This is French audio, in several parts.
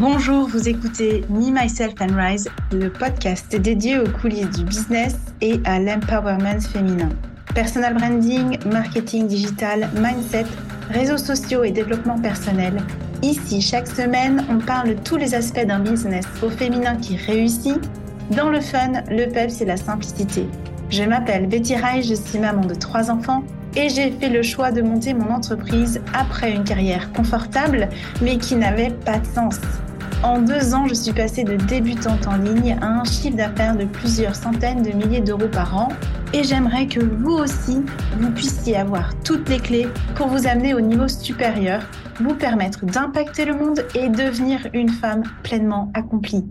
Bonjour, vous écoutez Me, Myself and Rise, le podcast dédié aux coulisses du business et à l'empowerment féminin. Personal branding, marketing digital, mindset, réseaux sociaux et développement personnel. Ici, chaque semaine, on parle de tous les aspects d'un business au féminin qui réussit, dans le fun, le peps et la simplicité. Je m'appelle Betty Rai, je suis maman de trois enfants et j'ai fait le choix de monter mon entreprise après une carrière confortable mais qui n'avait pas de sens. En deux ans, je suis passée de débutante en ligne à un chiffre d'affaires de plusieurs centaines de milliers d'euros par an. Et j'aimerais que vous aussi, vous puissiez avoir toutes les clés pour vous amener au niveau supérieur, vous permettre d'impacter le monde et devenir une femme pleinement accomplie.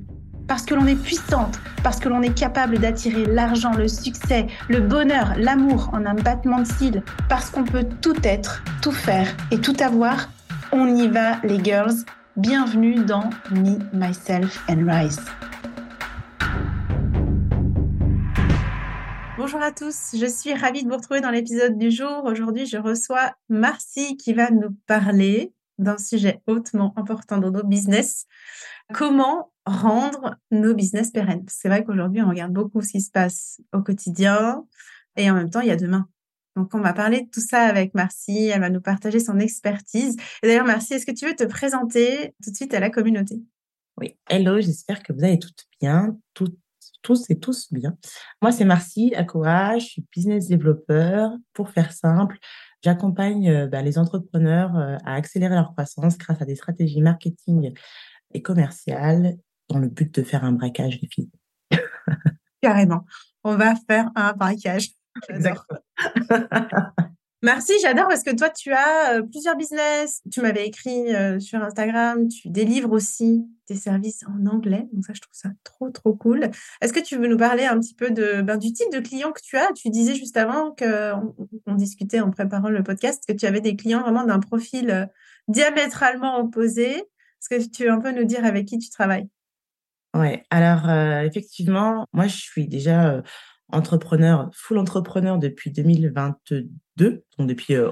Parce que l'on est puissante, parce que l'on est capable d'attirer l'argent, le succès, le bonheur, l'amour en un battement de cils, parce qu'on peut tout être, tout faire et tout avoir, on y va les girls Bienvenue dans Me, Myself and Rise. Bonjour à tous, je suis ravie de vous retrouver dans l'épisode du jour. Aujourd'hui, je reçois Marcy qui va nous parler d'un sujet hautement important dans nos business. Comment rendre nos business pérennes? C'est vrai qu'aujourd'hui, on regarde beaucoup ce qui se passe au quotidien et en même temps, il y a demain. Donc, on va parler de tout ça avec Marcy. Elle va nous partager son expertise. Et d'ailleurs, Marcy, est-ce que tu veux te présenter tout de suite à la communauté? Oui. Hello, j'espère que vous allez toutes bien, toutes, tous et tous bien. Moi, c'est Marcy Akoa. Je suis business développeur. Pour faire simple, j'accompagne euh, bah, les entrepreneurs euh, à accélérer leur croissance grâce à des stratégies marketing et commerciales dans le but de faire un braquage des filles. Carrément. On va faire un braquage. Exactement. Merci, j'adore parce que toi, tu as euh, plusieurs business. Tu m'avais écrit euh, sur Instagram, tu délivres aussi tes services en anglais. Donc ça, je trouve ça trop, trop cool. Est-ce que tu veux nous parler un petit peu de, ben, du type de client que tu as? Tu disais juste avant qu'on on discutait en préparant le podcast que tu avais des clients vraiment d'un profil euh, diamétralement opposé. Est-ce que tu veux un peu nous dire avec qui tu travailles? Ouais, alors effectivement, moi, je suis déjà entrepreneur, full entrepreneur depuis 2022, donc depuis, euh,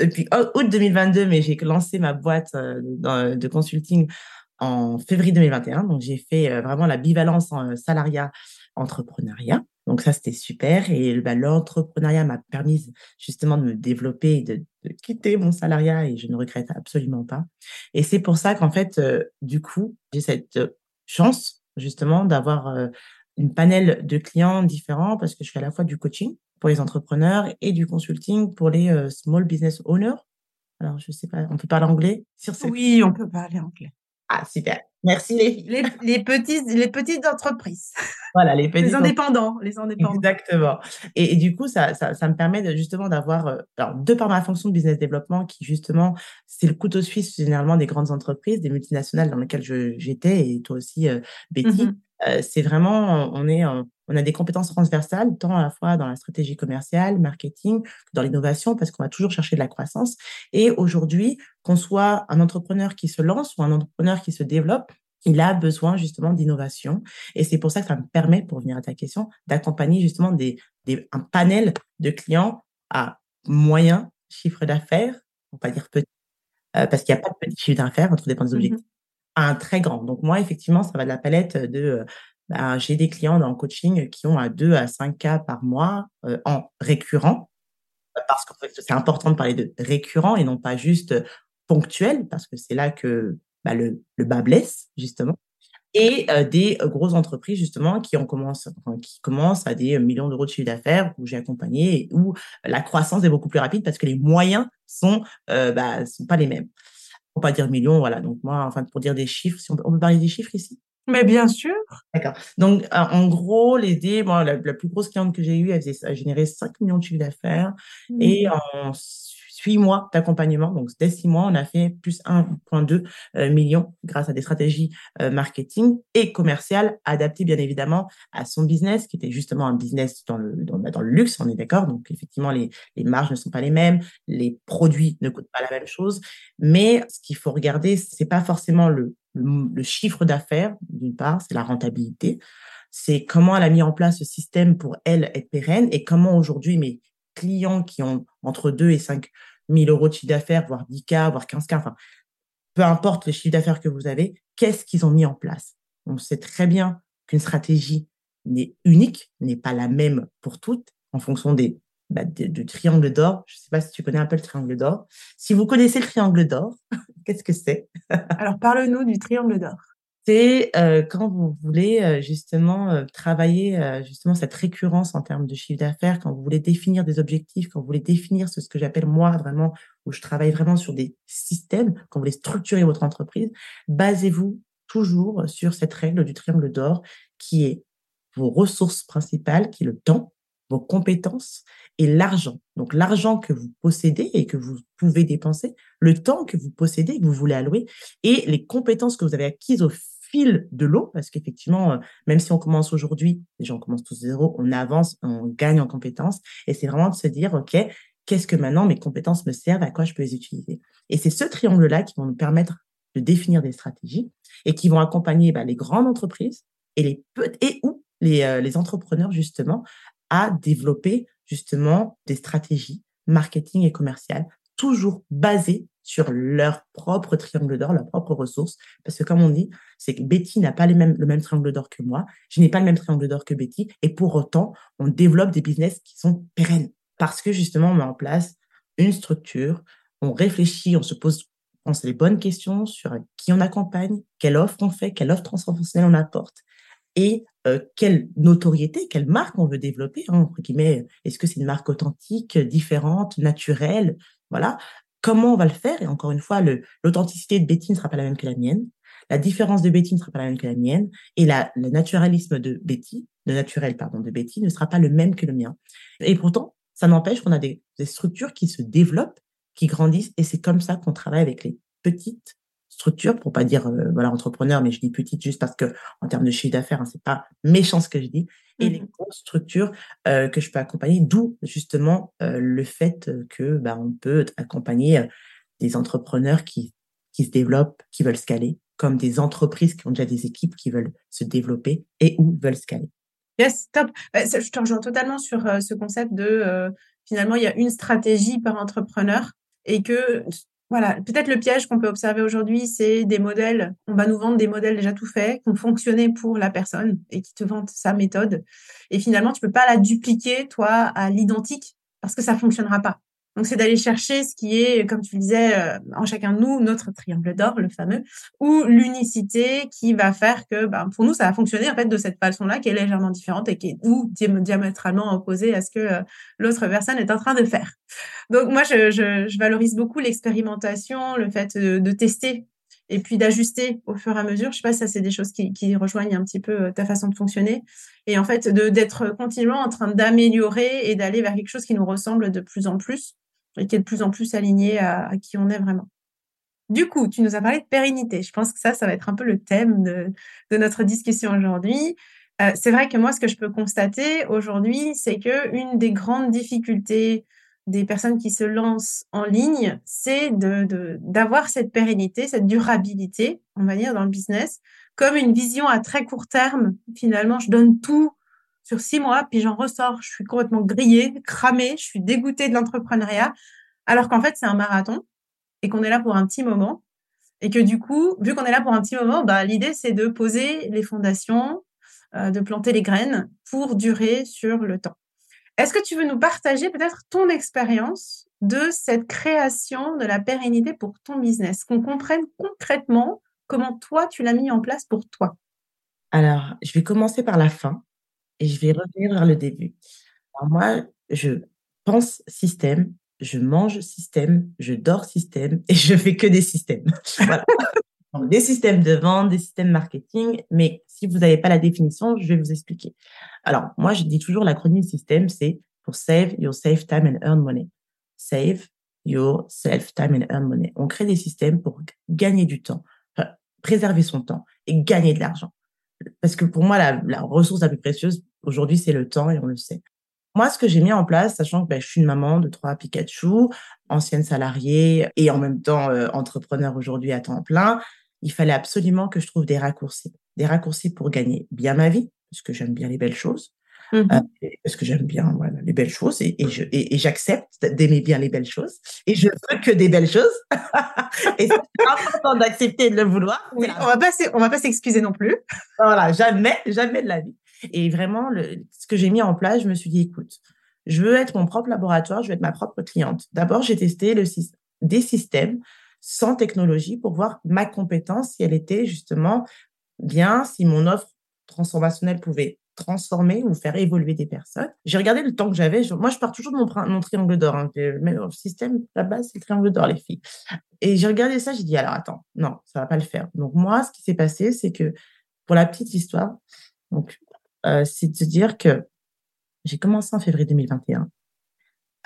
depuis août 2022, mais j'ai lancé ma boîte euh, de consulting en février 2021. Donc, j'ai fait euh, vraiment la bivalence en salariat entrepreneuriat. Donc ça, c'était super. Et bah, l'entrepreneuriat m'a permis justement de me développer, de, de, quitter mon salariat et je ne regrette absolument pas. Et c'est pour ça qu'en fait, du coup, j'ai cette chance justement d'avoir une panel de clients différents parce que je fais à la fois du coaching pour les entrepreneurs et du consulting pour les euh, small business owners. Alors, je sais pas, on peut parler anglais sur Oui, on peut parler anglais. Ah, super. Merci les Les, les, petites, les petites entreprises. Voilà, les petits. Les indépendants, les indépendants. Exactement. Et, du coup, ça, ça, ça, me permet de, justement d'avoir, euh, alors, de par ma fonction de business développement, qui justement, c'est le couteau suisse généralement des grandes entreprises, des multinationales dans lesquelles j'étais, et toi aussi, euh, Betty. Mmh euh, c'est vraiment, on est, on a des compétences transversales, tant à la fois dans la stratégie commerciale, marketing, que dans l'innovation, parce qu'on va toujours chercher de la croissance. Et aujourd'hui, qu'on soit un entrepreneur qui se lance ou un entrepreneur qui se développe, il a besoin justement d'innovation. Et c'est pour ça que ça me permet, pour venir à ta question, d'accompagner justement des, des, un panel de clients à moyen chiffre d'affaires, on va dire petit, euh, parce qu'il n'y a pas de petit chiffre d'affaires, tout dépend des mmh objectifs, un très grand. Donc moi, effectivement, ça va de la palette de... Euh, bah, j'ai des clients dans le coaching qui ont à 2 à 5 cas par mois euh, en récurrent, parce que c'est important de parler de récurrent et non pas juste ponctuel, parce que c'est là que bah, le, le bas blesse, justement. Et euh, des grosses entreprises, justement, qui, ont commencé, qui commencent à des millions d'euros de chiffre d'affaires, où j'ai accompagné, où la croissance est beaucoup plus rapide parce que les moyens sont, bah, sont pas les mêmes. Pour pas dire millions, voilà. Donc, moi, enfin, pour dire des chiffres, si on peut, on peut parler des chiffres ici? Mais bien sûr. D'accord. Donc, en gros, l'idée, moi, la, la, plus grosse cliente que j'ai eue, elle, faisait, elle générait 5 millions de chiffre d'affaires. Mmh. Et en huit mois d'accompagnement. Donc, dès six mois, on a fait plus 1,2 euh, million grâce à des stratégies euh, marketing et commerciales adaptées, bien évidemment, à son business, qui était justement un business dans le, bah, dans le luxe, on est d'accord. Donc, effectivement, les, les marges ne sont pas les mêmes, les produits ne coûtent pas la même chose. Mais ce qu'il faut regarder, c'est pas forcément le, le, le chiffre d'affaires, d'une part, c'est la rentabilité. C'est comment elle a mis en place ce système pour elle être pérenne et comment aujourd'hui mes clients qui ont entre 2 et 5 1000 euros de chiffre d'affaires, voire 10K, voire 15K, enfin, peu importe le chiffre d'affaires que vous avez, qu'est-ce qu'ils ont mis en place? On sait très bien qu'une stratégie n'est unique, n'est pas la même pour toutes, en fonction des, bah, du triangle d'or. Je ne sais pas si tu connais un peu le triangle d'or. Si vous connaissez le triangle d'or, qu'est-ce que c'est? Alors, parle-nous du triangle d'or. C'est euh, quand vous voulez euh, justement euh, travailler justement cette récurrence en termes de chiffre d'affaires, quand vous voulez définir des objectifs, quand vous voulez définir ce, ce que j'appelle moi vraiment, où je travaille vraiment sur des systèmes, quand vous voulez structurer votre entreprise, basez-vous toujours sur cette règle du triangle d'or qui est vos ressources principales, qui est le temps, vos compétences et l'argent. Donc l'argent que vous possédez et que vous pouvez dépenser, le temps que vous possédez et que vous voulez allouer et les compétences que vous avez acquises au fil de l'eau, parce qu'effectivement, euh, même si on commence aujourd'hui, les gens commencent tous zéro, on avance, on gagne en compétences et c'est vraiment de se dire, OK, qu'est-ce que maintenant mes compétences me servent, à quoi je peux les utiliser? Et c'est ce triangle-là qui va nous permettre de définir des stratégies et qui vont accompagner bah, les grandes entreprises et les et ou euh, les entrepreneurs justement à développer justement des stratégies marketing et commerciales, toujours basées sur leur propre triangle d'or, leurs propres ressources. Parce que comme on dit, c'est que Betty n'a pas le même triangle d'or que moi, je n'ai pas le même triangle d'or que Betty, et pour autant, on développe des business qui sont pérennes. Parce que justement, on met en place une structure, on réfléchit, on se pose on se les bonnes questions sur qui on accompagne, quelle offre on fait, quelle offre transformationnelle on apporte, et euh, quelle notoriété, quelle marque on veut développer, hein, entre guillemets. Est-ce que c'est une marque authentique, différente, naturelle? Voilà. Comment on va le faire? Et encore une fois, l'authenticité de Betty ne sera pas la même que la mienne. La différence de Betty ne sera pas la même que la mienne. Et la, le naturalisme de Betty, le naturel, pardon, de Betty ne sera pas le même que le mien. Et pourtant, ça n'empêche qu'on a des, structures qui se développent, qui grandissent. Et c'est comme ça qu'on travaille avec les petites structure, pour pas dire euh, voilà entrepreneur, mais je dis petite juste parce que en termes de chiffre d'affaires, hein, c'est pas méchant ce que je dis. Et les mmh grosses structures euh, que je peux accompagner, d'où justement euh, le fait que bah, on peut accompagner des entrepreneurs qui qui se développent, qui veulent scaler, comme des entreprises qui ont déjà des équipes qui veulent se développer et ou veulent scaler. Yes, top. Bah, je te rejoins totalement sur ce concept de finalement il y a une stratégie par entrepreneur et que voilà, peut-être le piège qu'on peut observer aujourd'hui, c'est des modèles. On va nous vendre des modèles déjà tout faits, qui ont fonctionné pour la personne et qui te vendent sa méthode. Et finalement, tu peux pas la dupliquer, toi, à l'identique, parce que ça fonctionnera pas. Donc, c'est d'aller chercher ce qui est, comme tu le disais, euh, en chacun de nous, notre triangle d'or, le fameux, ou l'unicité qui va faire que, ben, pour nous, ça va fonctionner en fait de cette façon-là, qui est légèrement différente et qui est ou diamétralement opposée à ce que euh, l'autre personne est en train de faire. Donc, moi, je, valorise beaucoup l'expérimentation, le fait de, tester et puis d'ajuster au fur et à mesure. Je sais pas si ça c'est des choses qui, qui, rejoignent un petit peu euh, ta façon de fonctionner et en fait d'être continuellement en train d'améliorer et d'aller vers quelque chose qui nous ressemble de plus en plus et qui est de plus en plus aligné à, qui on est vraiment. Du coup, tu nous as parlé de pérennité. Je pense que ça, ça va être un peu le thème de, notre discussion aujourd'hui. Euh, c'est vrai que moi, ce que je peux constater aujourd'hui, c'est que une des grandes difficultés des personnes qui se lancent en ligne, c'est d'avoir cette pérennité, cette durabilité, on va dire, dans le business, comme une vision à très court terme. Finalement, je donne tout sur six mois, puis j'en ressors, je suis complètement grillée, cramée, je suis dégoûtée de l'entrepreneuriat, alors qu'en fait, c'est un marathon et qu'on est là pour un petit moment. Et que du coup, vu qu'on est là pour un petit moment, bah, l'idée, c'est de poser les fondations, euh, de planter les graines pour durer sur le temps. Est-ce que tu veux nous partager peut-être ton expérience de cette création de la pérennité pour ton business, qu'on comprenne concrètement comment toi, tu l'as mis en place pour toi Alors, je vais commencer par la fin et je vais revenir vers le début. Moi, je pense système, je mange système, je dors système et je fais que des systèmes. Voilà. des systèmes de vente, des systèmes marketing, mais si vous n'avez pas la définition, je vais vous expliquer. Alors, moi, je dis toujours l'acronyme système, c'est pour Save Your Save Time and Earn Money. Save Your Self Time and Earn Money. On crée des systèmes pour gagner du temps, préserver son temps et gagner de l'argent parce que pour moi, la, la ressource la plus précieuse aujourd'hui, c'est le temps et on le sait. Moi, ce que j'ai mis en place, sachant que ben, je suis une maman de trois Pikachu, ancienne salariée et en même temps euh, entrepreneur aujourd'hui à temps plein, il fallait absolument que je trouve des raccourcis. Des raccourcis pour gagner bien ma vie, parce que j'aime bien les belles choses. Mmh parce que j'aime bien voilà, les belles choses et, et, je, et, j'accepte d'aimer bien les belles choses et je veux que des belles choses. et c'est important d'accepter de le vouloir. Oui, on va pas, on va pas s'excuser non plus. Voilà, jamais, jamais de la vie. Et vraiment, ce que j'ai mis en place, je me suis dit, écoute, je veux être mon propre laboratoire, je veux être ma propre cliente. D'abord, j'ai testé le, des systèmes sans technologie pour voir ma compétence, si elle était justement bien, si mon offre transformationnelle pouvait transformer ou faire évoluer des personnes. J'ai regardé le temps que j'avais. Moi, je pars toujours de mon, triangle d'or. Hein. Le système, la base, c'est le triangle d'or, les filles. Et j'ai regardé ça, j'ai dit, alors attends, non, ça va pas le faire. Donc moi, ce qui s'est passé, c'est que pour la petite histoire, donc, euh, c'est de se dire que j'ai commencé en février 2021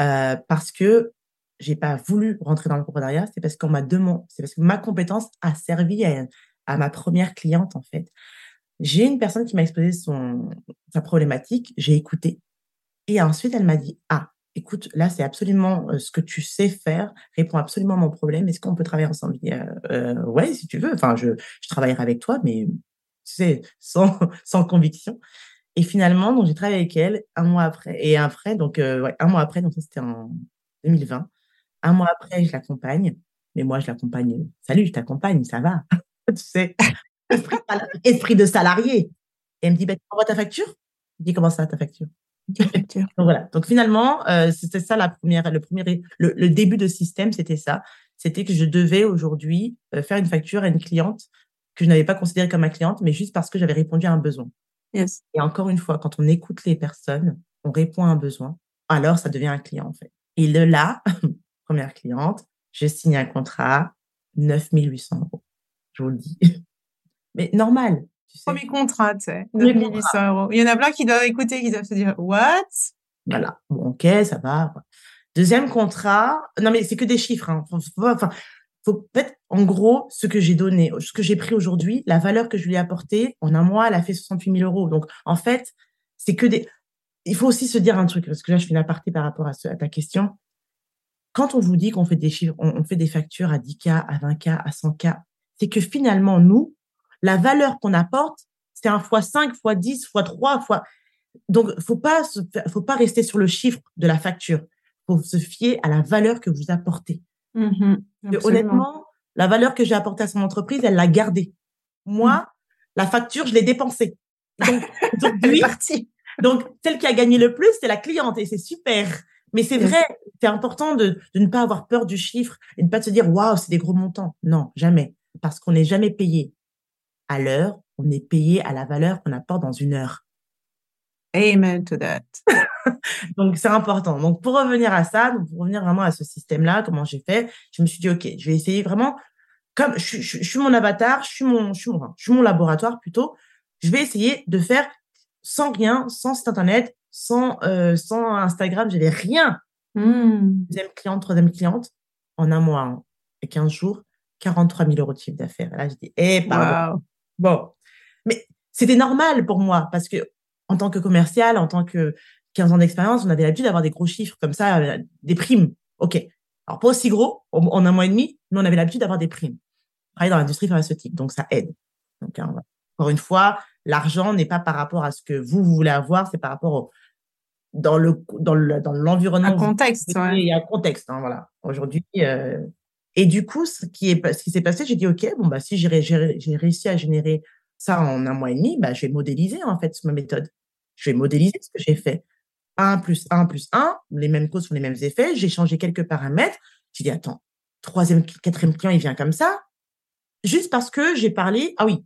euh, parce que j'ai pas voulu rentrer dans le l'entrepreneuriat, c'est parce qu'on m'a demandé, c'est parce que ma compétence a servi à, ma première cliente en fait. J'ai une personne qui m'a exposé son sa problématique, j'ai écouté et ensuite elle m'a dit ah écoute là c'est absolument euh, ce que tu sais faire répond absolument à mon problème est-ce qu'on peut travailler ensemble? Je dis, euh, ouais si tu veux enfin je, je travaillerai avec toi mais tu sais sans sans conviction et finalement donc j'ai travaillé avec elle un mois après et après donc euh, ouais un mois après donc ça c'était en 2020 un mois après, je l'accompagne. Mais moi, je l'accompagne. Salut, je t'accompagne, ça va. tu sais, esprit, de salarié. Et elle me dit, bah, tu envoies ta facture? Je dis, comment ça, ta facture? Donc voilà. Donc finalement, euh, c'était ça la première, le premier, le, début de système, c'était ça. C'était que je devais aujourd'hui euh, faire une facture à une cliente que je n'avais pas considérée comme ma cliente, mais juste parce que j'avais répondu à un besoin. Yes. Et encore une fois, quand on écoute les personnes, on répond à un besoin, alors ça devient un client en fait. Et de là, première cliente, je signe un contrat, 9800 euros. Je vous le dis. Mais normal. Tu sais. Premier contrat, tu sais. 9800 euros. Il y en a plein qui doivent écouter, qui doivent se dire, what? Voilà. Bon, ok, ça va. Deuxième contrat. Non, mais c'est que des chiffres. Hein. Enfin, faut peut-être, en gros, ce que j'ai donné, ce que j'ai pris aujourd'hui, la valeur que je lui ai apportée, en un mois, elle a fait 68 000 euros. Donc, en fait, c'est que des. Il faut aussi se dire un truc, parce que là, je fais une aparté par rapport à, ta question quand on vous dit qu'on fait des chiffres, on, fait des factures à 10K, à 20K, à 100K, c'est que finalement, nous, la valeur qu'on apporte, c'est un fois 5, fois 10, fois 3, fois. Donc, faut pas, faut pas rester sur le chiffre de la facture. Faut se fier à la valeur que vous apportez. Mmh honnêtement, la valeur que j'ai apportée à son entreprise, elle l'a gardée. Moi, mmh. la facture, je l'ai dépensée. Donc, donc, celle qui a gagné le plus, c'est la cliente et c'est super. Mais c'est vrai, c'est important de, de, ne pas avoir peur du chiffre et de ne pas se dire waouh, c'est des gros montants. Non, jamais. Parce qu'on n'est jamais payé à l'heure, on est payé à la valeur qu'on apporte dans une heure. Amen to that. donc, c'est important. Donc, pour revenir à ça, donc pour revenir vraiment à ce système-là, comment j'ai fait, je me suis dit, OK, je vais essayer vraiment, comme je, je, suis mon avatar, je suis mon, je suis mon, je suis mon laboratoire plutôt, je vais essayer de faire sans rien, sans site internet, sans, euh, sans Instagram, j'avais rien. Mmh. Deuxième cliente, troisième cliente, en un mois hein, et 15 jours, 43 000 euros de chiffre d'affaires. Là, je dis, eh, pardon. Bon. Mais c'était normal pour moi parce que, en tant que commercial, en tant que 15 ans d'expérience, on avait l'habitude d'avoir des gros chiffres comme ça, euh, des primes. OK. Alors, pas aussi gros, en un mois et demi, mais on avait l'habitude d'avoir des primes. Travailler dans l'industrie pharmaceutique, donc ça aide. Donc, hein, encore une fois, l'argent n'est pas par rapport à ce que vous, vous voulez avoir, c'est par rapport au, dans le dans le dans l'environnement. Un contexte. Il y a un contexte, hein, voilà. Aujourd'hui, euh... et du coup, ce qui est ce qui s'est passé, j'ai dit ok, bon bah si j'ai j'ai réussi à générer ça en un mois et demi, bah je vais modéliser en fait ma méthode. Je vais modéliser ce que j'ai fait. 1 plus 1 plus 1, les mêmes causes font les mêmes effets. J'ai changé quelques paramètres. J'ai dit attends, troisième, quatrième client, il vient comme ça, juste parce que j'ai parlé. Ah oui,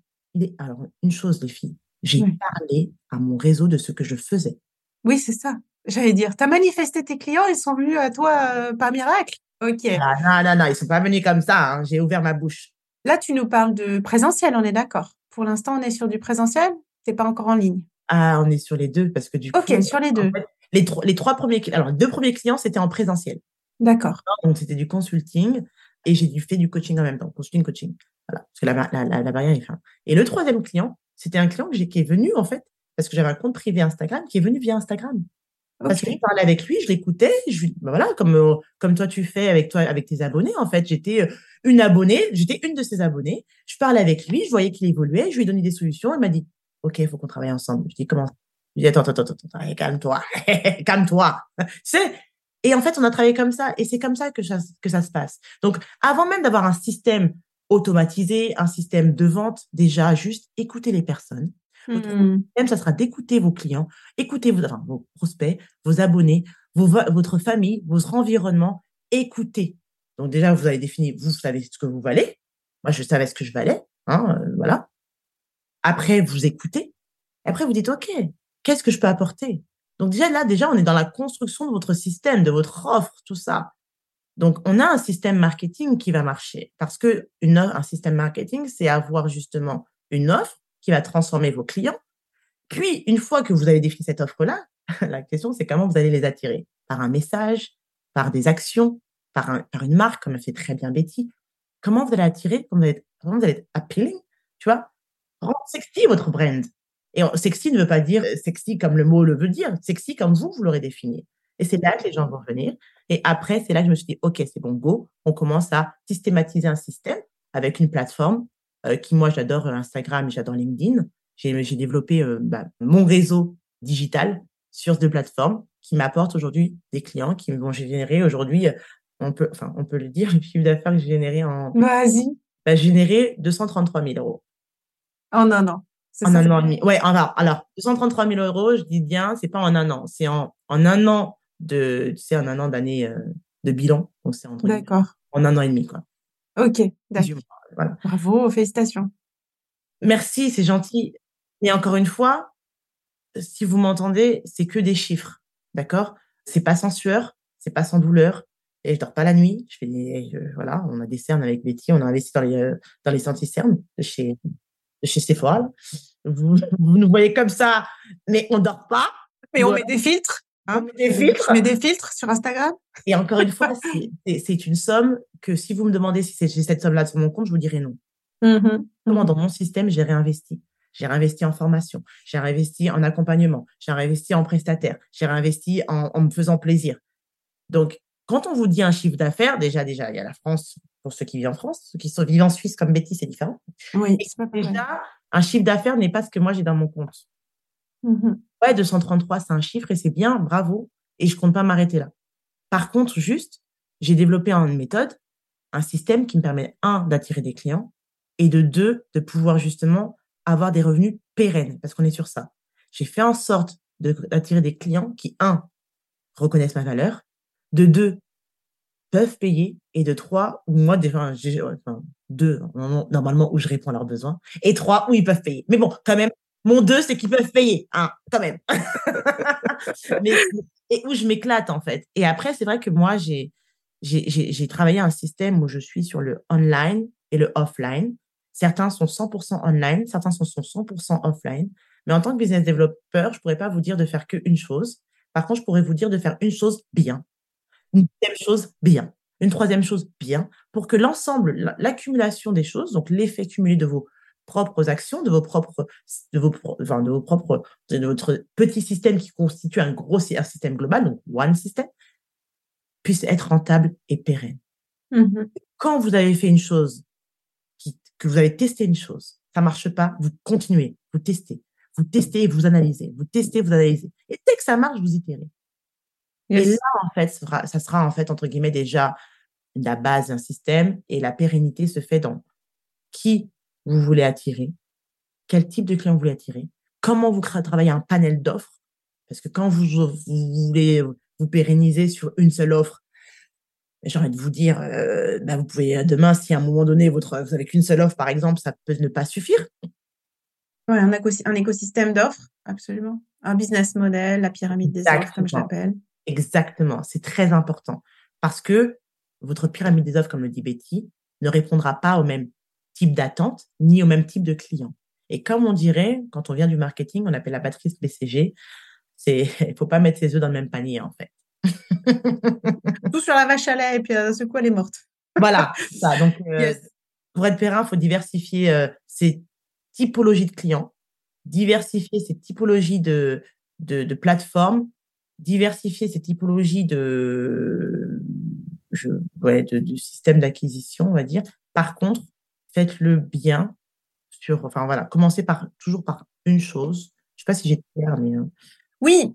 alors une chose les filles, j'ai parlé à mon réseau de ce que je faisais. Oui, c'est ça. J'allais dire, tu as manifesté tes clients, ils sont venus à toi euh, par miracle. Ok. Ah, non, non, non, ils sont pas venus comme ça. Hein. J'ai ouvert ma bouche. Là, tu nous parles de présentiel, on est d'accord. Pour l'instant, on est sur du présentiel? T'es pas encore en ligne? Ah, on est sur les deux parce que du coup. Ok, sur les deux. Les, les trois premiers, alors les deux premiers clients, c'était en présentiel. D'accord. Donc c'était du consulting et j'ai dû fait du coaching en même temps, consulting, coaching. Voilà, parce que la, la, la, barrière est fin. Et le troisième client, c'était un client qui est venu en fait parce que j'avais un compte privé Instagram qui est venu via Instagram. Parce que je parlais avec lui, je l'écoutais, je ben voilà, comme euh, comme toi tu fais avec toi avec tes abonnés en fait, j'étais euh, une abonnée, j'étais une de ses abonnées. Je parlais avec lui, je voyais qu'il évoluait, je lui ai donné des solutions, il m'a dit "OK, il faut qu'on travaille ensemble." Je dis "Comment Je dis, attends, attends, attends, attends, calme-toi, calme-toi. c'est, et en fait, on a travaillé comme ça, et c'est comme ça que ça, que ça se passe. Donc, avant même d'avoir un système automatisé, un système de vente, déjà, juste écouter les personnes. Votre Mmh. système, ça sera d'écouter vos clients, écouter vos, enfin, vos prospects, vos abonnés, vos, votre famille, votre environnement. Écoutez. Donc, déjà, vous avez défini, vous savez ce que vous valez. Moi, je savais ce que je valais. Hein, euh, voilà. Après, vous écoutez. Après, vous dites, OK, qu'est-ce que je peux apporter? Donc déjà, là, déjà, on est dans la construction de votre système, de votre offre, tout ça. Donc, on a un système marketing qui va marcher parce que une, un système marketing, c'est avoir justement une offre qui va transformer vos clients. Puis, une fois que vous avez défini cette offre-là, la question, c'est comment vous allez les attirer? Par un message, par des actions, par, un, par une marque, comme a fait très bien Betty. Comment vous allez attirer? Comment vous allez être appealing Tu vois? Rendre sexy votre brand. Et sexy ne veut pas dire sexy comme le mot le veut dire. Sexy comme vous, vous l'aurez défini. Et c'est là que les gens vont venir. Et après, c'est là que je me suis dit, OK, c'est bon, go. On commence à systématiser un système avec une plateforme euh, qui, moi, j'adore Instagram et j'adore LinkedIn. J'ai développé euh, bah, mon réseau digital sur deux plateformes qui m'apportent aujourd'hui des clients qui vont générer aujourd'hui, on peut, enfin, on peut le dire, le chiffre d'affaires que j'ai généré en. Vas-y. Bah, généré 233 000 euros. En un an. En ça, un an et demi. Ouais, alors, alors, 233 000 euros, je dis bien, c'est pas en un an. C'est en, en un an de, tu sais, en un an d'année euh, de bilan. Donc, c'est entre. D'accord. En un an et demi, quoi. Ok, d'accord. Voilà. Bravo, félicitations. Merci, c'est gentil. Et encore une fois, si vous m'entendez, c'est que des chiffres. D'accord? C'est pas sans sueur, c'est pas sans douleur. Et je dors pas la nuit. Je fais des, je, voilà, on a des cernes avec Betty, on a investi dans les, euh, dans les anti-cernes de chez, de chez Sephora. Vous, vous nous voyez comme ça, mais on dort pas. Mais on met des filtres. Hein on met des filtres. On met des filtres sur Instagram. Et encore une fois, c'est une somme que si vous me demandez si j'ai cette somme-là sur mon compte, je vous dirai non. Mm -hmm. Comment dans mon système, j'ai réinvesti. J'ai réinvesti en formation, j'ai réinvesti en accompagnement, j'ai réinvesti en prestataire, j'ai réinvesti en, en, me faisant plaisir. Donc, quand on vous dit un chiffre d'affaires, déjà, déjà, il y a la France, pour ceux qui vivent en France, ceux qui sont, vivent en Suisse comme Betty, c'est différent. Oui, c'est pas déjà, un chiffre d'affaires n'est pas ce que moi j'ai dans mon compte. Mm -hmm. Ouais, 233, c'est un chiffre et c'est bien, bravo. Et je compte pas m'arrêter là. Par contre, juste, j'ai développé une méthode, un système qui me permet, un, d'attirer des clients et de deux, de pouvoir justement avoir des revenus pérennes, parce qu'on est sur ça. J'ai fait en sorte d'attirer des clients qui, un, reconnaissent ma valeur, de deux, peuvent payer, et de trois, ou moi, déjà, enfin, deux, normalement, où je réponds à leurs besoins, et trois, où ils peuvent payer. Mais bon, quand même, mon deux, c'est qu'ils peuvent payer, hein, quand même. Mais, et où je m'éclate, en fait. Et après, c'est vrai que moi, j'ai, j'ai travaillé un système où je suis sur le online et le offline. Certains sont 100% online, certains sont 100% offline. Mais en tant que business developer, je pourrais pas vous dire de faire qu'une chose. Par contre, je pourrais vous dire de faire une chose bien. Une deuxième chose bien. Une troisième chose bien. Pour que l'ensemble, l'accumulation des choses, donc l'effet cumulé de vos propres actions, de vos propres, de vos, enfin, de vos propres, de votre petit système qui constitue un gros un système global, donc one system, puisse être rentable et pérenne. Mm -hmm. Quand vous avez fait une chose que vous avez testé une chose, ça marche pas, vous continuez, vous testez, vous testez, vous analysez, vous testez, vous analysez. Et dès que ça marche, vous itérez. Yes. Et là, en fait, ça sera, ça sera, en fait, entre guillemets, déjà la base d'un système et la pérennité se fait dans qui vous voulez attirer, quel type de client vous voulez attirer, comment vous travaillez un panel d'offres, parce que quand vous, vous voulez vous pérenniser sur une seule offre, j'ai envie de vous dire, euh, bah vous pouvez demain, si à un moment donné, votre, vous n'avez qu'une seule offre, par exemple, ça peut ne pas suffire. Oui, un, écosystème d'offres, absolument. Un business model, la pyramide des Exactement. offres, comme je l'appelle. Exactement, c'est très important. Parce que votre pyramide des offres, comme le dit Betty, ne répondra pas au même type d'attente, ni au même type de client. Et comme on dirait, quand on vient du marketing, on appelle la matrice BCG, c'est, il faut pas mettre ses œufs dans le même panier, en fait. Tout sur la vache à lait et puis euh, ce coup elle est morte. Voilà, ça. Donc, euh, yes. pour être périn, il faut diversifier euh, ses typologies de clients, diversifier ses typologies de, de, de plateformes, diversifier ses typologies de, je, ouais, de, de système d'acquisition, on va dire. Par contre, faites-le bien sur, enfin voilà, commencez par, toujours par une chose Je sais pas si j'ai clair, mais. Euh. Oui,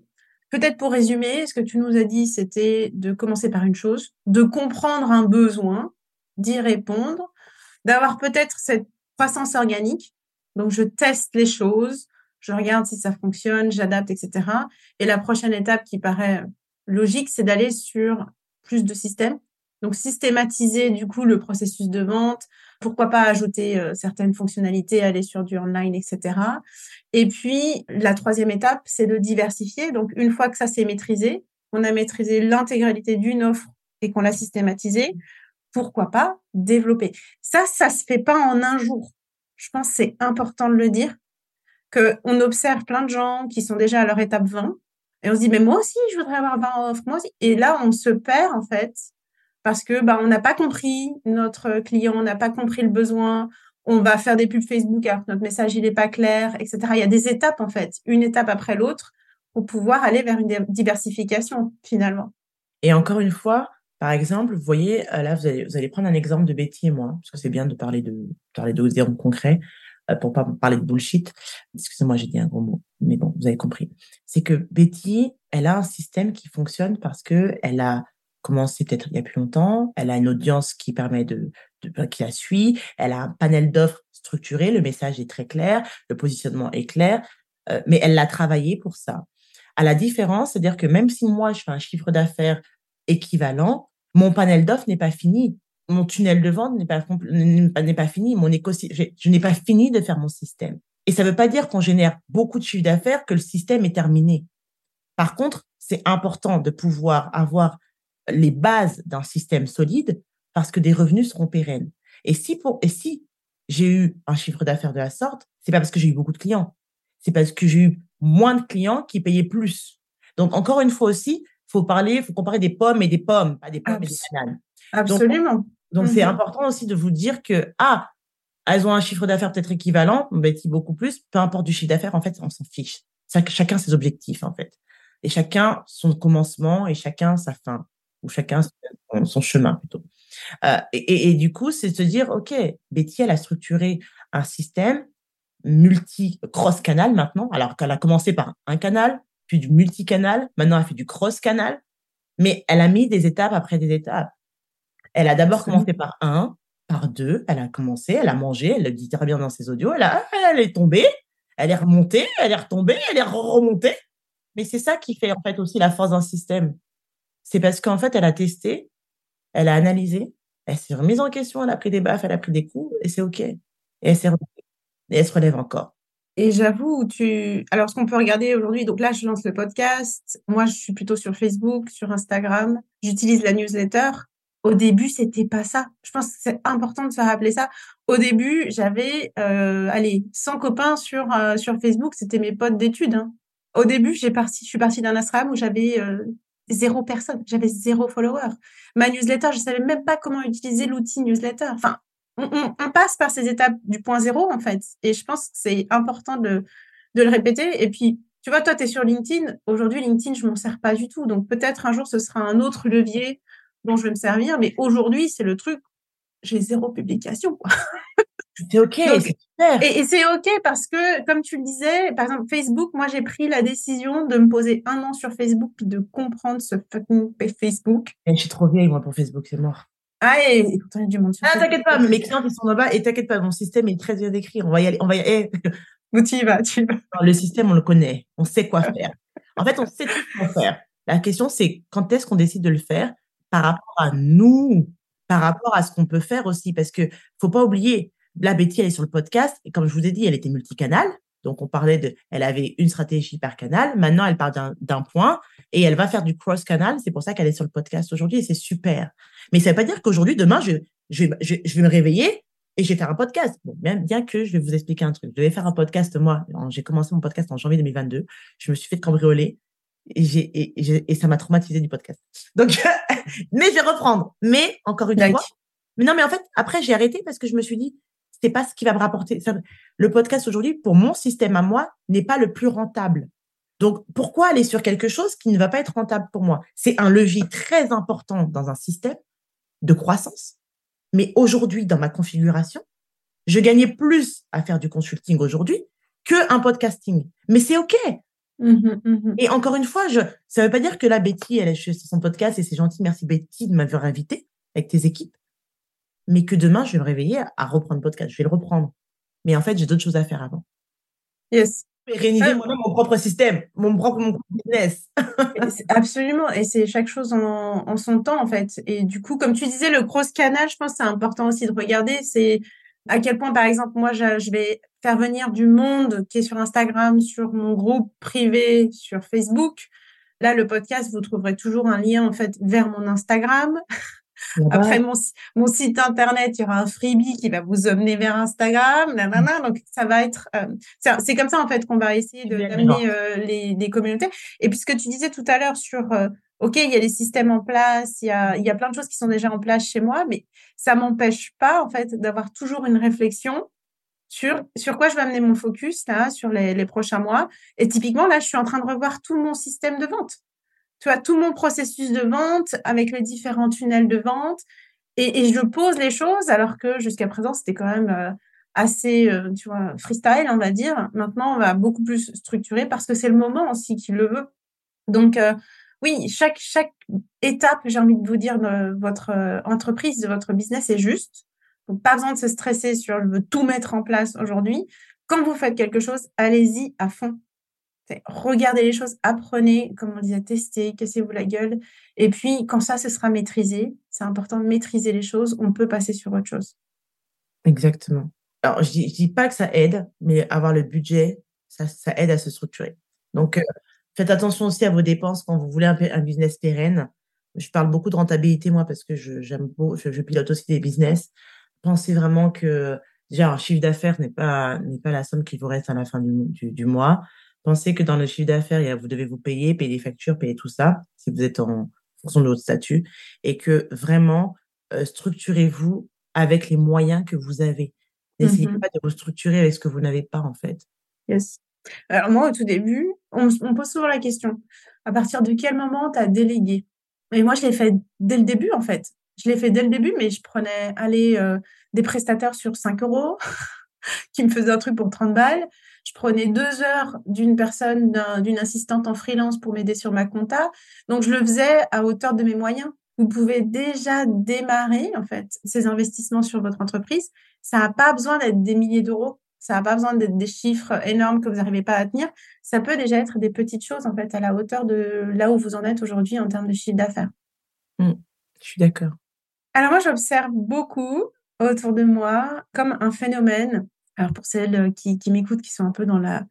peut-être pour résumer, ce que tu nous as dit, c'était de commencer par une chose, de comprendre un besoin, d'y répondre, d'avoir peut-être cette croissance organique. Donc, je teste les choses, je regarde si ça fonctionne, j'adapte, etc. Et la prochaine étape qui paraît logique, c'est d'aller sur plus de systèmes. Donc, systématiser du coup le processus de vente. Pourquoi pas ajouter euh, certaines fonctionnalités, aller sur du online, etc. Et puis, la troisième étape, c'est de diversifier. Donc, une fois que ça s'est maîtrisé, on a maîtrisé l'intégralité d'une offre et qu'on l'a systématisée, pourquoi pas développer. Ça, ça se fait pas en un jour. Je pense c'est important de le dire qu'on observe plein de gens qui sont déjà à leur étape 20 et on se dit, mais moi aussi, je voudrais avoir 20 offres, moi aussi. Et là, on se perd, en fait, parce que bah, on n'a pas compris notre client, on n'a pas compris le besoin, on va faire des pubs Facebook alors que notre message, il n'est pas clair, etc. Il y a des étapes, en fait, une étape après l'autre, pour pouvoir aller vers une diversification, finalement. Et encore une fois, par exemple, vous voyez, euh, là, vous allez, prendre un exemple de Betty et moi, parce que c'est bien de parler de, parler de concret. Euh, pour pas parler de bullshit. Excusez-moi, j'ai dit un gros mot, mais bon, vous avez compris. C'est que Betty, elle a un système qui fonctionne parce que elle a commencé peut-être il y a plus longtemps, elle a une audience qui permet de, de qui la suit, elle a un panel d'offres structuré, le message est très clair, le positionnement est clair, euh, mais elle l'a travaillé pour ça. À la différence, c'est-à-dire que même si moi je fais un chiffre d'affaires équivalent, mon panel d'offres n'est pas fini mon tunnel de vente n'est pas, n'est pas fini, mon écosystème, je, n'ai pas fini de faire mon système. Et ça ne veut pas dire qu'on génère beaucoup de chiffre d'affaires que le système est terminé. Par contre, c'est important de pouvoir avoir les bases d'un système solide parce que des revenus seront pérennes. Et si pour, et si j'ai eu un chiffre d'affaires de la sorte, c'est pas parce que j'ai eu beaucoup de clients. C'est parce que j'ai eu moins de clients qui payaient plus. Donc, encore une fois aussi, faut parler, faut comparer des pommes et des pommes, pas des pommes et des bananes. Absolument. Donc, c'est mhm. important aussi de vous dire que, ah, elles ont un chiffre d'affaires peut-être équivalent, Betty beaucoup plus, peu importe du chiffre d'affaires, en fait, on s'en fiche. Chacun ses objectifs, en fait. Et chacun son commencement et chacun sa fin, ou chacun son chemin plutôt. Euh, et, et, du coup, c'est de se dire, OK, Betty, elle a structuré un système multi-cross-canal maintenant, alors qu'elle a commencé par un canal, puis du multi-canal, maintenant elle fait du cross-canal, mais elle a mis des étapes après des étapes. Elle a d'abord commencé par un, par deux, elle a commencé, elle a mangé, elle le dit très bien dans ses audios, elle, a, elle est tombée, elle est remontée, elle est retombée, elle est remontée. Mais c'est ça qui fait en fait aussi la force d'un système. C'est parce qu'en fait, elle a testé, elle a analysé, elle s'est remise en question, elle a pris des baffes, elle a pris des coups, et c'est OK. Et elle s'est et elle se relève encore. Et j'avoue, tu. Alors, ce qu'on peut regarder aujourd'hui, donc là, je lance le podcast. Moi, je suis plutôt sur Facebook, sur Instagram. J'utilise la newsletter. Au début, c'était pas ça. Je pense que c'est important de se rappeler ça. Au début, j'avais, euh, allez, 100 copains sur euh, sur Facebook. C'était mes potes d'études. Hein. Au début, j'ai parti, je suis partie d'un ashram où j'avais euh, zéro personne, j'avais zéro follower. Ma newsletter, je savais même pas comment utiliser l'outil newsletter. Enfin, on, on, passe par ces étapes du point zéro en fait. Et je pense que c'est important de de le répéter. Et puis, tu vois, toi, tu es sur LinkedIn. Aujourd'hui, LinkedIn, je m'en sers pas du tout. Donc, peut-être un jour, ce sera un autre levier dont je vais me servir. Mais aujourd'hui, c'est le truc, j'ai zéro publication. C'est OK, Et, c'est OK parce que, comme tu le disais, par exemple, Facebook, moi, j'ai pris la décision de me poser un an sur Facebook puis de comprendre ce fucking Facebook. Et je suis trop vieille, moi, pour Facebook, c'est mort. Ah, et, pourtant, il y a du monde sur Ah, t'inquiète pas, mes clients, ils sont là-bas et t'inquiète pas, mon système est très bien décrit. On va y aller, on va y aller. Où tu y vas, tu y vas. le système, on le connaît. On sait quoi faire. En fait, on sait tout quoi faire. La question, c'est quand est-ce qu'on décide de le faire? Par rapport à nous, par rapport à ce qu'on peut faire aussi. Parce que faut pas oublier, la Betty, elle est sur le podcast. Et comme je vous ai dit, elle était multicanal. Donc, on parlait de, elle avait une stratégie par canal. Maintenant, elle parle d'un point et elle va faire du cross canal. C'est pour ça qu'elle est sur le podcast aujourd'hui et c'est super. Mais ça veut pas dire qu'aujourd'hui, demain, je, je, je, vais me réveiller et je vais faire un podcast. Bon, bien, bien que je vais vous expliquer un truc. Je vais faire un podcast, moi. J'ai commencé mon podcast en janvier 2022. Je me suis fait cambrioler et, et, et, ça m'a traumatisé du podcast. Donc, mais je vais reprendre. Mais encore une fois, mais non, mais en fait, après j'ai arrêté parce que je me suis dit, c'est pas ce qui va me rapporter. Le podcast aujourd'hui, pour mon système à moi, n'est pas le plus rentable. Donc, pourquoi aller sur quelque chose qui ne va pas être rentable pour moi? C'est un levier très important dans un système de croissance. Mais aujourd'hui, dans ma configuration, je gagnais plus à faire du consulting aujourd'hui que un podcasting. Mais c'est OK. Mmh mmh et encore une fois, je, ça veut pas dire que la Betty, elle est sur son podcast et c'est gentil, merci Betty de m'avoir invité avec tes équipes. Mais que demain, je vais me réveiller à reprendre le podcast. Je vais le reprendre. Mais en fait, j'ai d'autres choses à faire avant. Yes. Pérenniser moi-même mon propre système, mon propre, mon business. Absolument. Et c'est chaque chose en, en, son temps, en fait. Et du coup, comme tu disais, le cross canal, je pense que c'est important aussi de regarder. C'est à quel point, par exemple, moi, je, vais faire venir du monde qui est sur Instagram, sur mon groupe privé, sur Facebook. Là, le podcast, vous trouverez toujours un lien, en fait, vers mon Instagram. Après, mon, mon, site internet, il y aura un freebie qui va vous emmener vers Instagram. Nanana, donc, ça va être. Euh, c'est comme ça, en fait, qu'on va essayer d'amener euh, les, les, communautés. Et puis, ce que tu disais tout à l'heure sur. Euh, OK, il y a des systèmes en place, il y a, il y a plein de choses qui sont déjà en place chez moi, mais ça m'empêche pas, en fait, d'avoir toujours une réflexion sur, sur quoi je vais amener mon focus, là, sur les, les prochains mois. Et typiquement, là, je suis en train de revoir tout mon système de vente tu vois, tout mon processus de vente avec les différents tunnels de vente. Et, je pose les choses alors que jusqu'à présent, c'était quand même euh, assez, euh, tu vois, freestyle, on va dire. Maintenant, on va beaucoup plus structurer parce que c'est le moment aussi qui le veut. Donc, euh, oui, chaque, chaque étape, j'ai envie de vous dire, de votre entreprise, de votre business est juste. Donc, pas besoin de se stresser sur je veux tout mettre en place aujourd'hui. Quand vous faites quelque chose, allez-y à fond regardez les choses, apprenez, comme on disait, testez, cassez-vous la gueule. Et puis, quand ça, ce sera maîtrisé, c'est important de maîtriser les choses, on peut passer sur autre chose. Exactement. Alors, je ne dis, pas que ça aide, mais avoir le budget, ça, ça aide à se structurer. Donc, euh, faites attention aussi à vos dépenses quand vous voulez un, un, business pérenne. Je parle beaucoup de rentabilité, moi, parce que je, j'aime je, je pilote aussi des business. Pensez vraiment que déjà un chiffre d'affaires n'est pas n'est pas la somme qui vous reste à la fin du, du, du mois. Pensez que dans le chiffre d'affaires, vous devez vous payer, payer les factures, payer tout ça, si vous êtes en fonction de votre statut, et que vraiment, euh, structurez-vous avec les moyens que vous avez. N'essayez mmh pas de vous structurer avec ce que vous n'avez pas, en fait. Yes. Alors moi, au tout début, on, pose souvent la question, à partir de quel moment tu as délégué? Et moi, je l'ai fait dès le début, en fait. Je l'ai fait dès le début, mais je prenais euh, des prestataires sur 5 euros qui me faisaient un truc pour 30 balles. Je prenais deux heures d'une personne, d'une assistante en freelance pour m'aider sur ma compta. Donc, je le faisais à hauteur de mes moyens. Vous pouvez déjà démarrer, en fait, ces investissements sur votre entreprise. Ça n'a pas besoin d'être des milliers d'euros. Ça n'a pas besoin d'être des chiffres énormes que vous n'arrivez pas à tenir. Ça peut déjà être des petites choses, en fait, à la hauteur de là où vous en êtes aujourd'hui en termes de chiffre d'affaires. Mmh, je suis d'accord. Alors, moi, j'observe beaucoup autour de moi comme un phénomène alors pour celles euh, qui, m'écoutent, qui sont un peu dans la,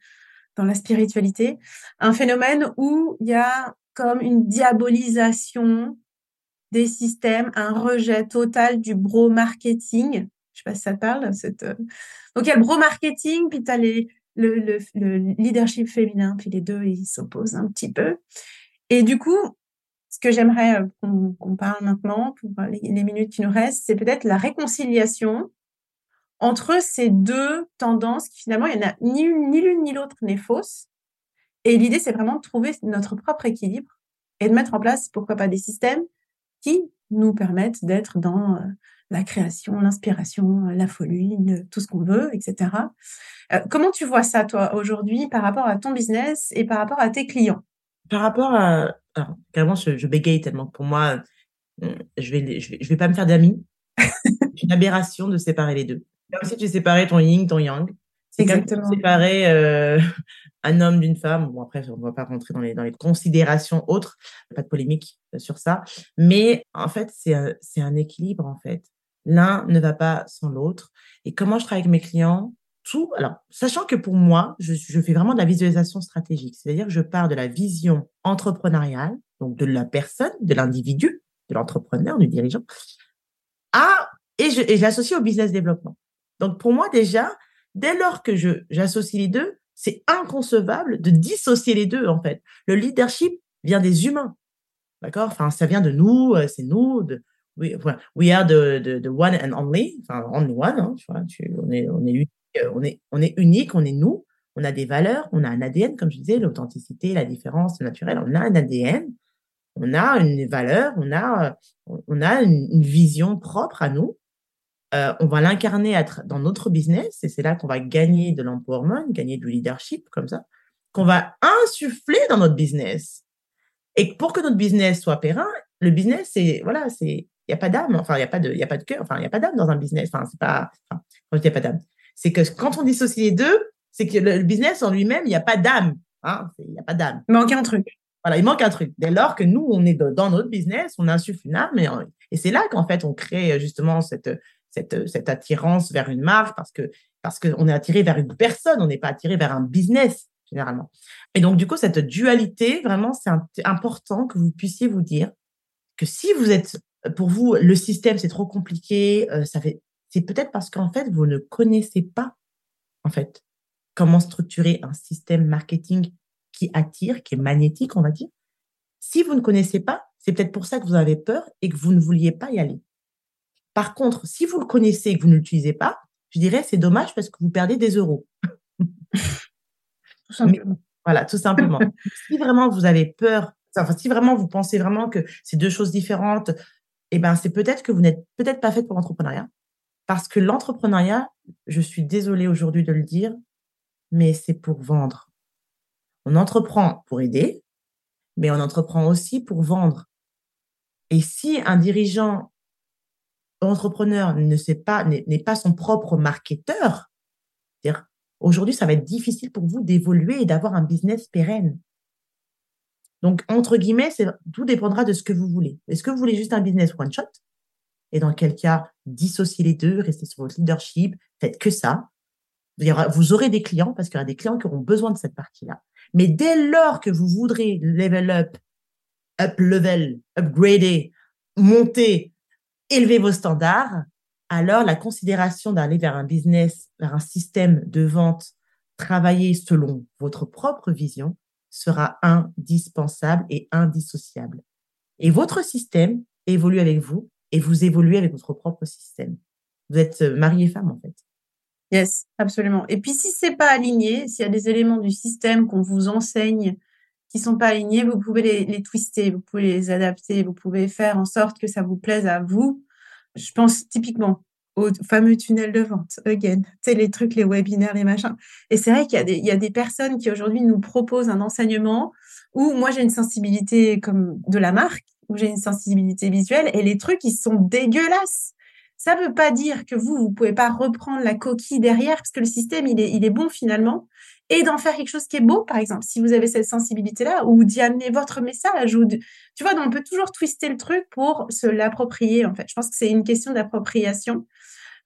dans la spiritualité, un phénomène où il y a comme une diabolisation des systèmes, un rejet total du bro marketing. Je ne sais pas si ça parle. Cette... Donc il y a le bro marketing, puis tu as les, le, le, leadership féminin, puis les deux, ils s'opposent un petit peu. Et du coup, ce que j'aimerais euh, qu'on parle maintenant, pour les, minutes qui nous restent, c'est peut-être la réconciliation entre ces deux tendances qui finalement, il n'y en a ni l'une ni l'autre n'est fausse. Et l'idée, c'est vraiment de trouver notre propre équilibre et de mettre en place, pourquoi pas, des systèmes qui nous permettent d'être dans euh, la création, l'inspiration, la folie, tout ce qu'on veut, etc. Euh, comment tu vois ça, toi, aujourd'hui, par rapport à ton business et par rapport à tes clients? Par rapport à... Alors, carrément, je, bégaye tellement pour moi, euh, je vais, je vais, je vais pas me faire d'amis. C'est une aberration de séparer les deux comme si tu séparais ton yin, ton yang. C'est comme si tu séparais euh, un homme d'une femme. Bon, après, on ne va pas rentrer dans les, dans les considérations autres. Pas de polémique euh, sur ça. Mais en fait, c'est un, un équilibre, en fait. L'un ne va pas sans l'autre. Et comment je travaille avec mes clients? Tout, alors, sachant que pour moi, je, fais vraiment de la visualisation stratégique, c'est-à-dire que je pars de la vision entrepreneuriale, donc de la personne, de l'individu, de l'entrepreneur, du dirigeant, à, et je l'associe au business développement. Donc pour moi déjà, dès lors que je j'associe les deux, c'est inconcevable de dissocier les deux en fait. Le leadership vient des humains, d'accord? Enfin, ça vient de nous, euh, c'est nous. De, we, we are the, the, one and only, enfin only one. Hein, tu vois, on est on est unique, euh, on est on est unique, on est nous. On a des valeurs, on a un ADN, comme je disais, l'authenticité, la différence, le naturel. On a un ADN, on a une valeur, on a on a une vision propre à nous euh, on va l'incarner dans notre business et c'est là qu'on va gagner de l'empowerment, gagner du leadership comme ça, qu'on va insuffler dans notre business. Et pour que notre business soit périn, le business, c'est, voilà, c'est, il n'y a pas d'âme, enfin, il n'y a pas de, il y a pas de cœur, enfin, il n'y a pas d'âme dans un business, enfin, c'est pas, enfin, quand je dis pas d'âme, c'est que quand on dissocie les deux, c'est que le, business en lui-même, il n'y a pas d'âme, hein, il n'y a pas d'âme. Il manque un truc. Voilà, il manque un truc. Dès lors que nous, on est dans notre business, on insuffle une âme, et, et c'est là qu'en fait, on crée justement cette, cette, cette attirance vers une marque parce que parce qu'on est attiré vers une personne, on n'est pas attiré vers un business généralement. Et donc, du coup, cette dualité, vraiment, c'est important que vous puissiez vous dire que si vous êtes, pour vous, le système, c'est trop compliqué, euh, ça fait, c'est peut-être parce qu'en fait, vous ne connaissez pas, en fait, comment structurer un système marketing qui attire, qui est magnétique, on va dire. Si vous ne connaissez pas, c'est peut-être pour ça que vous avez peur et que vous ne vouliez pas y aller. Par contre, si vous le connaissez et que vous ne l'utilisez pas, je dirais c'est dommage parce que vous perdez des euros. tout simplement. voilà, tout simplement. si vraiment vous avez peur, enfin, si vraiment vous pensez vraiment que c'est deux choses différentes, eh ben, c'est peut-être que vous n'êtes peut-être pas fait pour l'entrepreneuriat. Parce que l'entrepreneuriat, je suis désolée aujourd'hui de le dire, mais c'est pour vendre. On entreprend pour aider, mais on entreprend aussi pour vendre. Et si un dirigeant entrepreneur ne sait pas, n'est pas son propre marketeur, aujourd'hui, ça va être difficile pour vous d'évoluer et d'avoir un business pérenne. Donc, entre guillemets, tout dépendra de ce que vous voulez. Est-ce que vous voulez juste un business one shot? Et dans quel cas, dissociez les deux, restez sur votre leadership, faites que ça. Vous aurez des clients parce qu'il y aura des clients qui auront besoin de cette partie-là. Mais dès lors que vous voudrez level up, up level, upgrader, monter élever vos standards, alors la considération d'aller vers un business, vers un système de vente travaillé selon votre propre vision sera indispensable et indissociable. Et votre système évolue avec vous et vous évoluez avec votre propre système. Vous êtes mari et femme en fait. Yes, absolument. Et puis si c'est pas aligné, s'il y a des éléments du système qu'on vous enseigne qui sont pas alignés, vous pouvez les, twister, vous pouvez les adapter, vous pouvez faire en sorte que ça vous plaise à vous. Je pense typiquement au fameux tunnel de vente, again, tu sais, les trucs, les webinaires, les machins. Et c'est vrai qu'il y, y a des personnes qui aujourd'hui nous proposent un enseignement où moi j'ai une sensibilité comme de la marque, où j'ai une sensibilité visuelle, et les trucs, ils sont dégueulasses. Ça ne veut pas dire que vous, vous pouvez pas reprendre la coquille derrière, parce que le système, il est, il est bon finalement, et d'en faire quelque chose qui est beau, par exemple, si vous avez cette sensibilité-là, ou d'y amener votre message, ou tu vois, donc on peut toujours twister le truc pour se l'approprier, en fait. Je pense que c'est une question d'appropriation.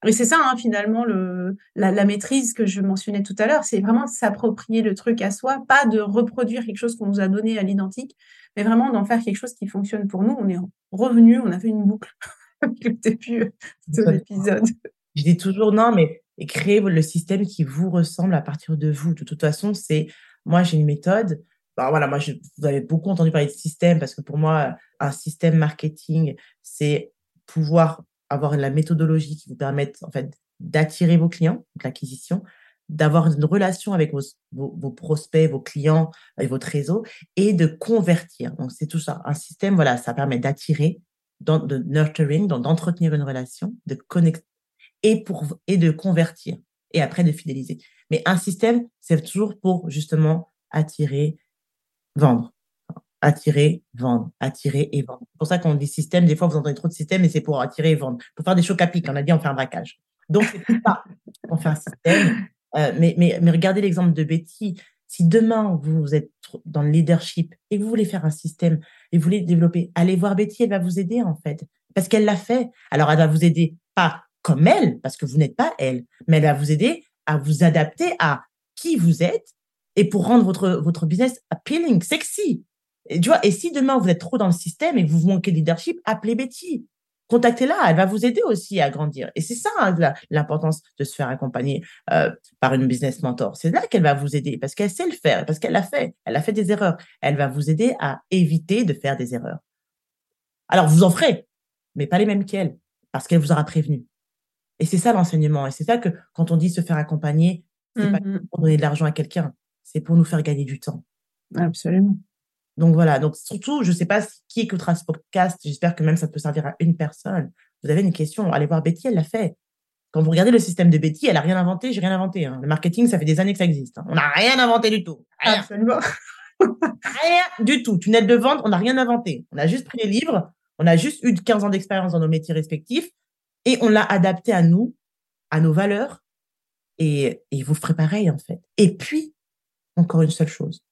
Et c'est ça, hein, finalement, le, la, maîtrise que je mentionnais tout à l'heure, c'est vraiment de s'approprier le truc à soi, pas de reproduire quelque chose qu'on nous a donné à l'identique, mais vraiment d'en faire quelque chose qui fonctionne pour nous. On est revenu, on a fait une boucle depuis de l'épisode. Je dis toujours non, mais et créer le système qui vous ressemble à partir de vous. De toute façon, c'est moi j'ai une méthode. Bah, voilà, moi je, vous avez beaucoup entendu parler de système parce que pour moi un système marketing c'est pouvoir avoir la méthodologie qui vous permette en fait d'attirer vos clients, l'acquisition, d'avoir une relation avec vos, vos, prospects, vos clients et votre réseau et de convertir. Donc c'est tout ça. Un système, voilà, ça permet d'attirer, de nurturing, d'entretenir une relation, de connecter et, pour, et de convertir et après de fidéliser. Mais un système, c'est toujours pour justement attirer, vendre. Attirer, vendre, attirer et vendre. C'est pour ça qu'on dit système. Des fois, vous entendez trop de système et c'est pour attirer et vendre. Pour faire des chocs à on a dit on fait un braquage. Donc, c'est pas on fait un système. Euh, mais, mais, mais regardez l'exemple de Betty. Si demain, vous êtes dans le leadership et que vous voulez faire un système et vous voulez développer, allez voir Betty, elle va vous aider en fait. Parce qu'elle l'a fait. Alors, elle va vous aider pas comme elle, parce que vous n'êtes pas elle, mais elle va vous aider à vous adapter à qui vous êtes et pour rendre votre, votre business appealing, sexy. Et, tu vois, et si demain vous êtes trop dans le système et vous manquez de leadership, appelez Betty. Contactez-la, elle va vous aider aussi à grandir. Et c'est ça hein, l'importance de se faire accompagner euh, par une business mentor. C'est là qu'elle va vous aider parce qu'elle sait le faire, parce qu'elle l'a fait. Elle a fait des erreurs. Elle va vous aider à éviter de faire des erreurs. Alors vous en ferez, mais pas les mêmes qu'elle, parce qu'elle vous aura prévenu. Et c'est ça l'enseignement. Et c'est ça que quand on dit se faire accompagner, c'est pas mmh pour donner de l'argent à quelqu'un, c'est pour nous faire gagner du temps. Absolument. Donc voilà. Donc surtout, je ne sais pas qui écoutera ce podcast. J'espère que même ça peut servir à une personne. Vous avez une question, allez voir Betty, elle l'a fait. Quand vous regardez le système de Betty, elle a rien inventé, j'ai rien inventé. Hein. Le marketing, ça fait des années que ça existe. Hein. On n'a rien inventé du tout. Absolument. rien du tout. Tunnel de vente, on n'a rien inventé. On a juste pris les livres, on a juste eu 15 ans d'expérience dans nos métiers respectifs et on l'a adapté à nous, à nos valeurs. Et, et vous ferez pareil, en fait. Et puis, encore une seule chose.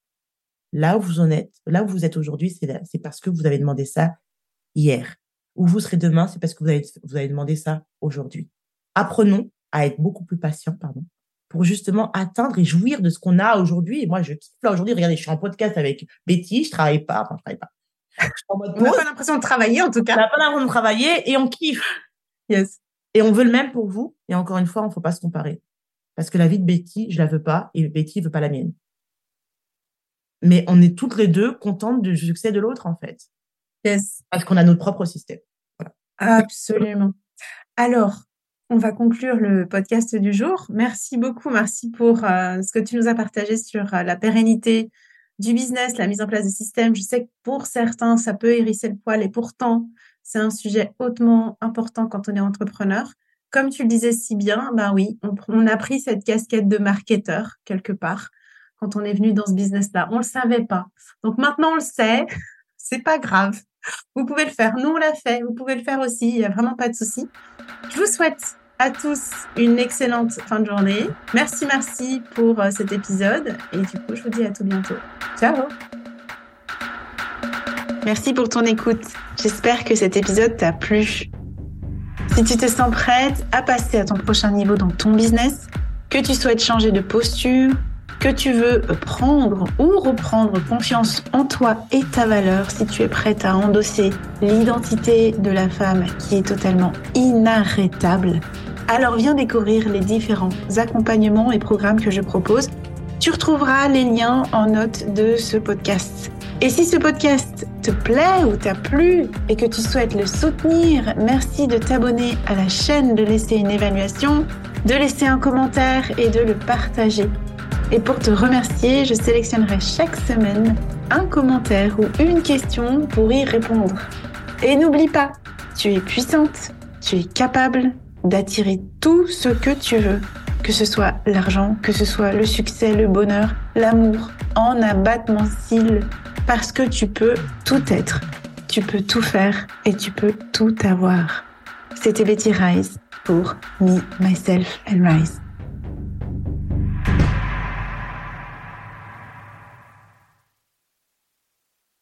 Là où vous en êtes, là où vous êtes aujourd'hui, c'est parce que vous avez demandé ça hier. Où vous serez demain, c'est parce que vous avez, vous avez demandé ça aujourd'hui. Apprenons à être beaucoup plus patients, pardon, pour justement atteindre et jouir de ce qu'on a aujourd'hui. Et moi, je kiffe là aujourd'hui. Regardez, je suis en podcast avec Betty, je travaille pas, enfin, je travaille pas. on n'a pas l'impression de travailler, en tout cas. On n'a pas l'impression de travailler et on kiffe. Yes. Et on veut le même pour vous. Et encore une fois, on ne faut pas se comparer. Parce que la vie de Betty, je la veux pas et Betty ne veut pas la mienne. Mais on est toutes les deux contentes du succès de l'autre, en fait. Yes. Parce qu'on a notre propre système. Absolument. Alors, on va conclure le podcast du jour. Merci beaucoup, merci pour euh, ce que tu nous as partagé sur euh, la pérennité du business, la mise en place de systèmes. Je sais que pour certains, ça peut hérisser le poil et pourtant, c'est un sujet hautement important quand on est entrepreneur. Comme tu le disais si bien, ben oui, on, a pris cette casquette de marketeur quelque part quand on est venu dans ce business-là. On le savait pas. Donc maintenant, on le sait. C'est pas grave. Vous pouvez le faire. Nous, on l'a fait. Vous pouvez le faire aussi. Il n'y a vraiment pas de souci. Je vous souhaite à tous une excellente fin de journée. Merci, merci pour euh, cet épisode. Et du coup, je vous dis à tout bientôt. Ciao Merci pour ton écoute. J'espère que cet épisode t'a plu. Si tu te sens prête à passer à ton prochain niveau dans ton business, que tu souhaites changer de posture, que tu veux prendre ou reprendre confiance en toi et ta valeur, si tu es prête à endosser l'identité de la femme qui est totalement inarrêtable, alors viens découvrir les différents accompagnements et programmes que je propose. Tu retrouveras les liens en note de ce podcast. Et si ce podcast te plaît ou t'a plu et que tu souhaites le soutenir, merci de t'abonner à la chaîne, de laisser une évaluation, de laisser un commentaire et de le partager. Et pour te remercier, je sélectionnerai chaque semaine un commentaire ou une question pour y répondre. Et n'oublie pas, tu es puissante, tu es capable d'attirer tout ce que tu veux, que ce soit l'argent, que ce soit le succès, le bonheur, l'amour, en abattement cils parce que tu peux tout être, tu peux tout faire et tu peux tout avoir. C'était Betty Rise pour Me, Myself and Rise.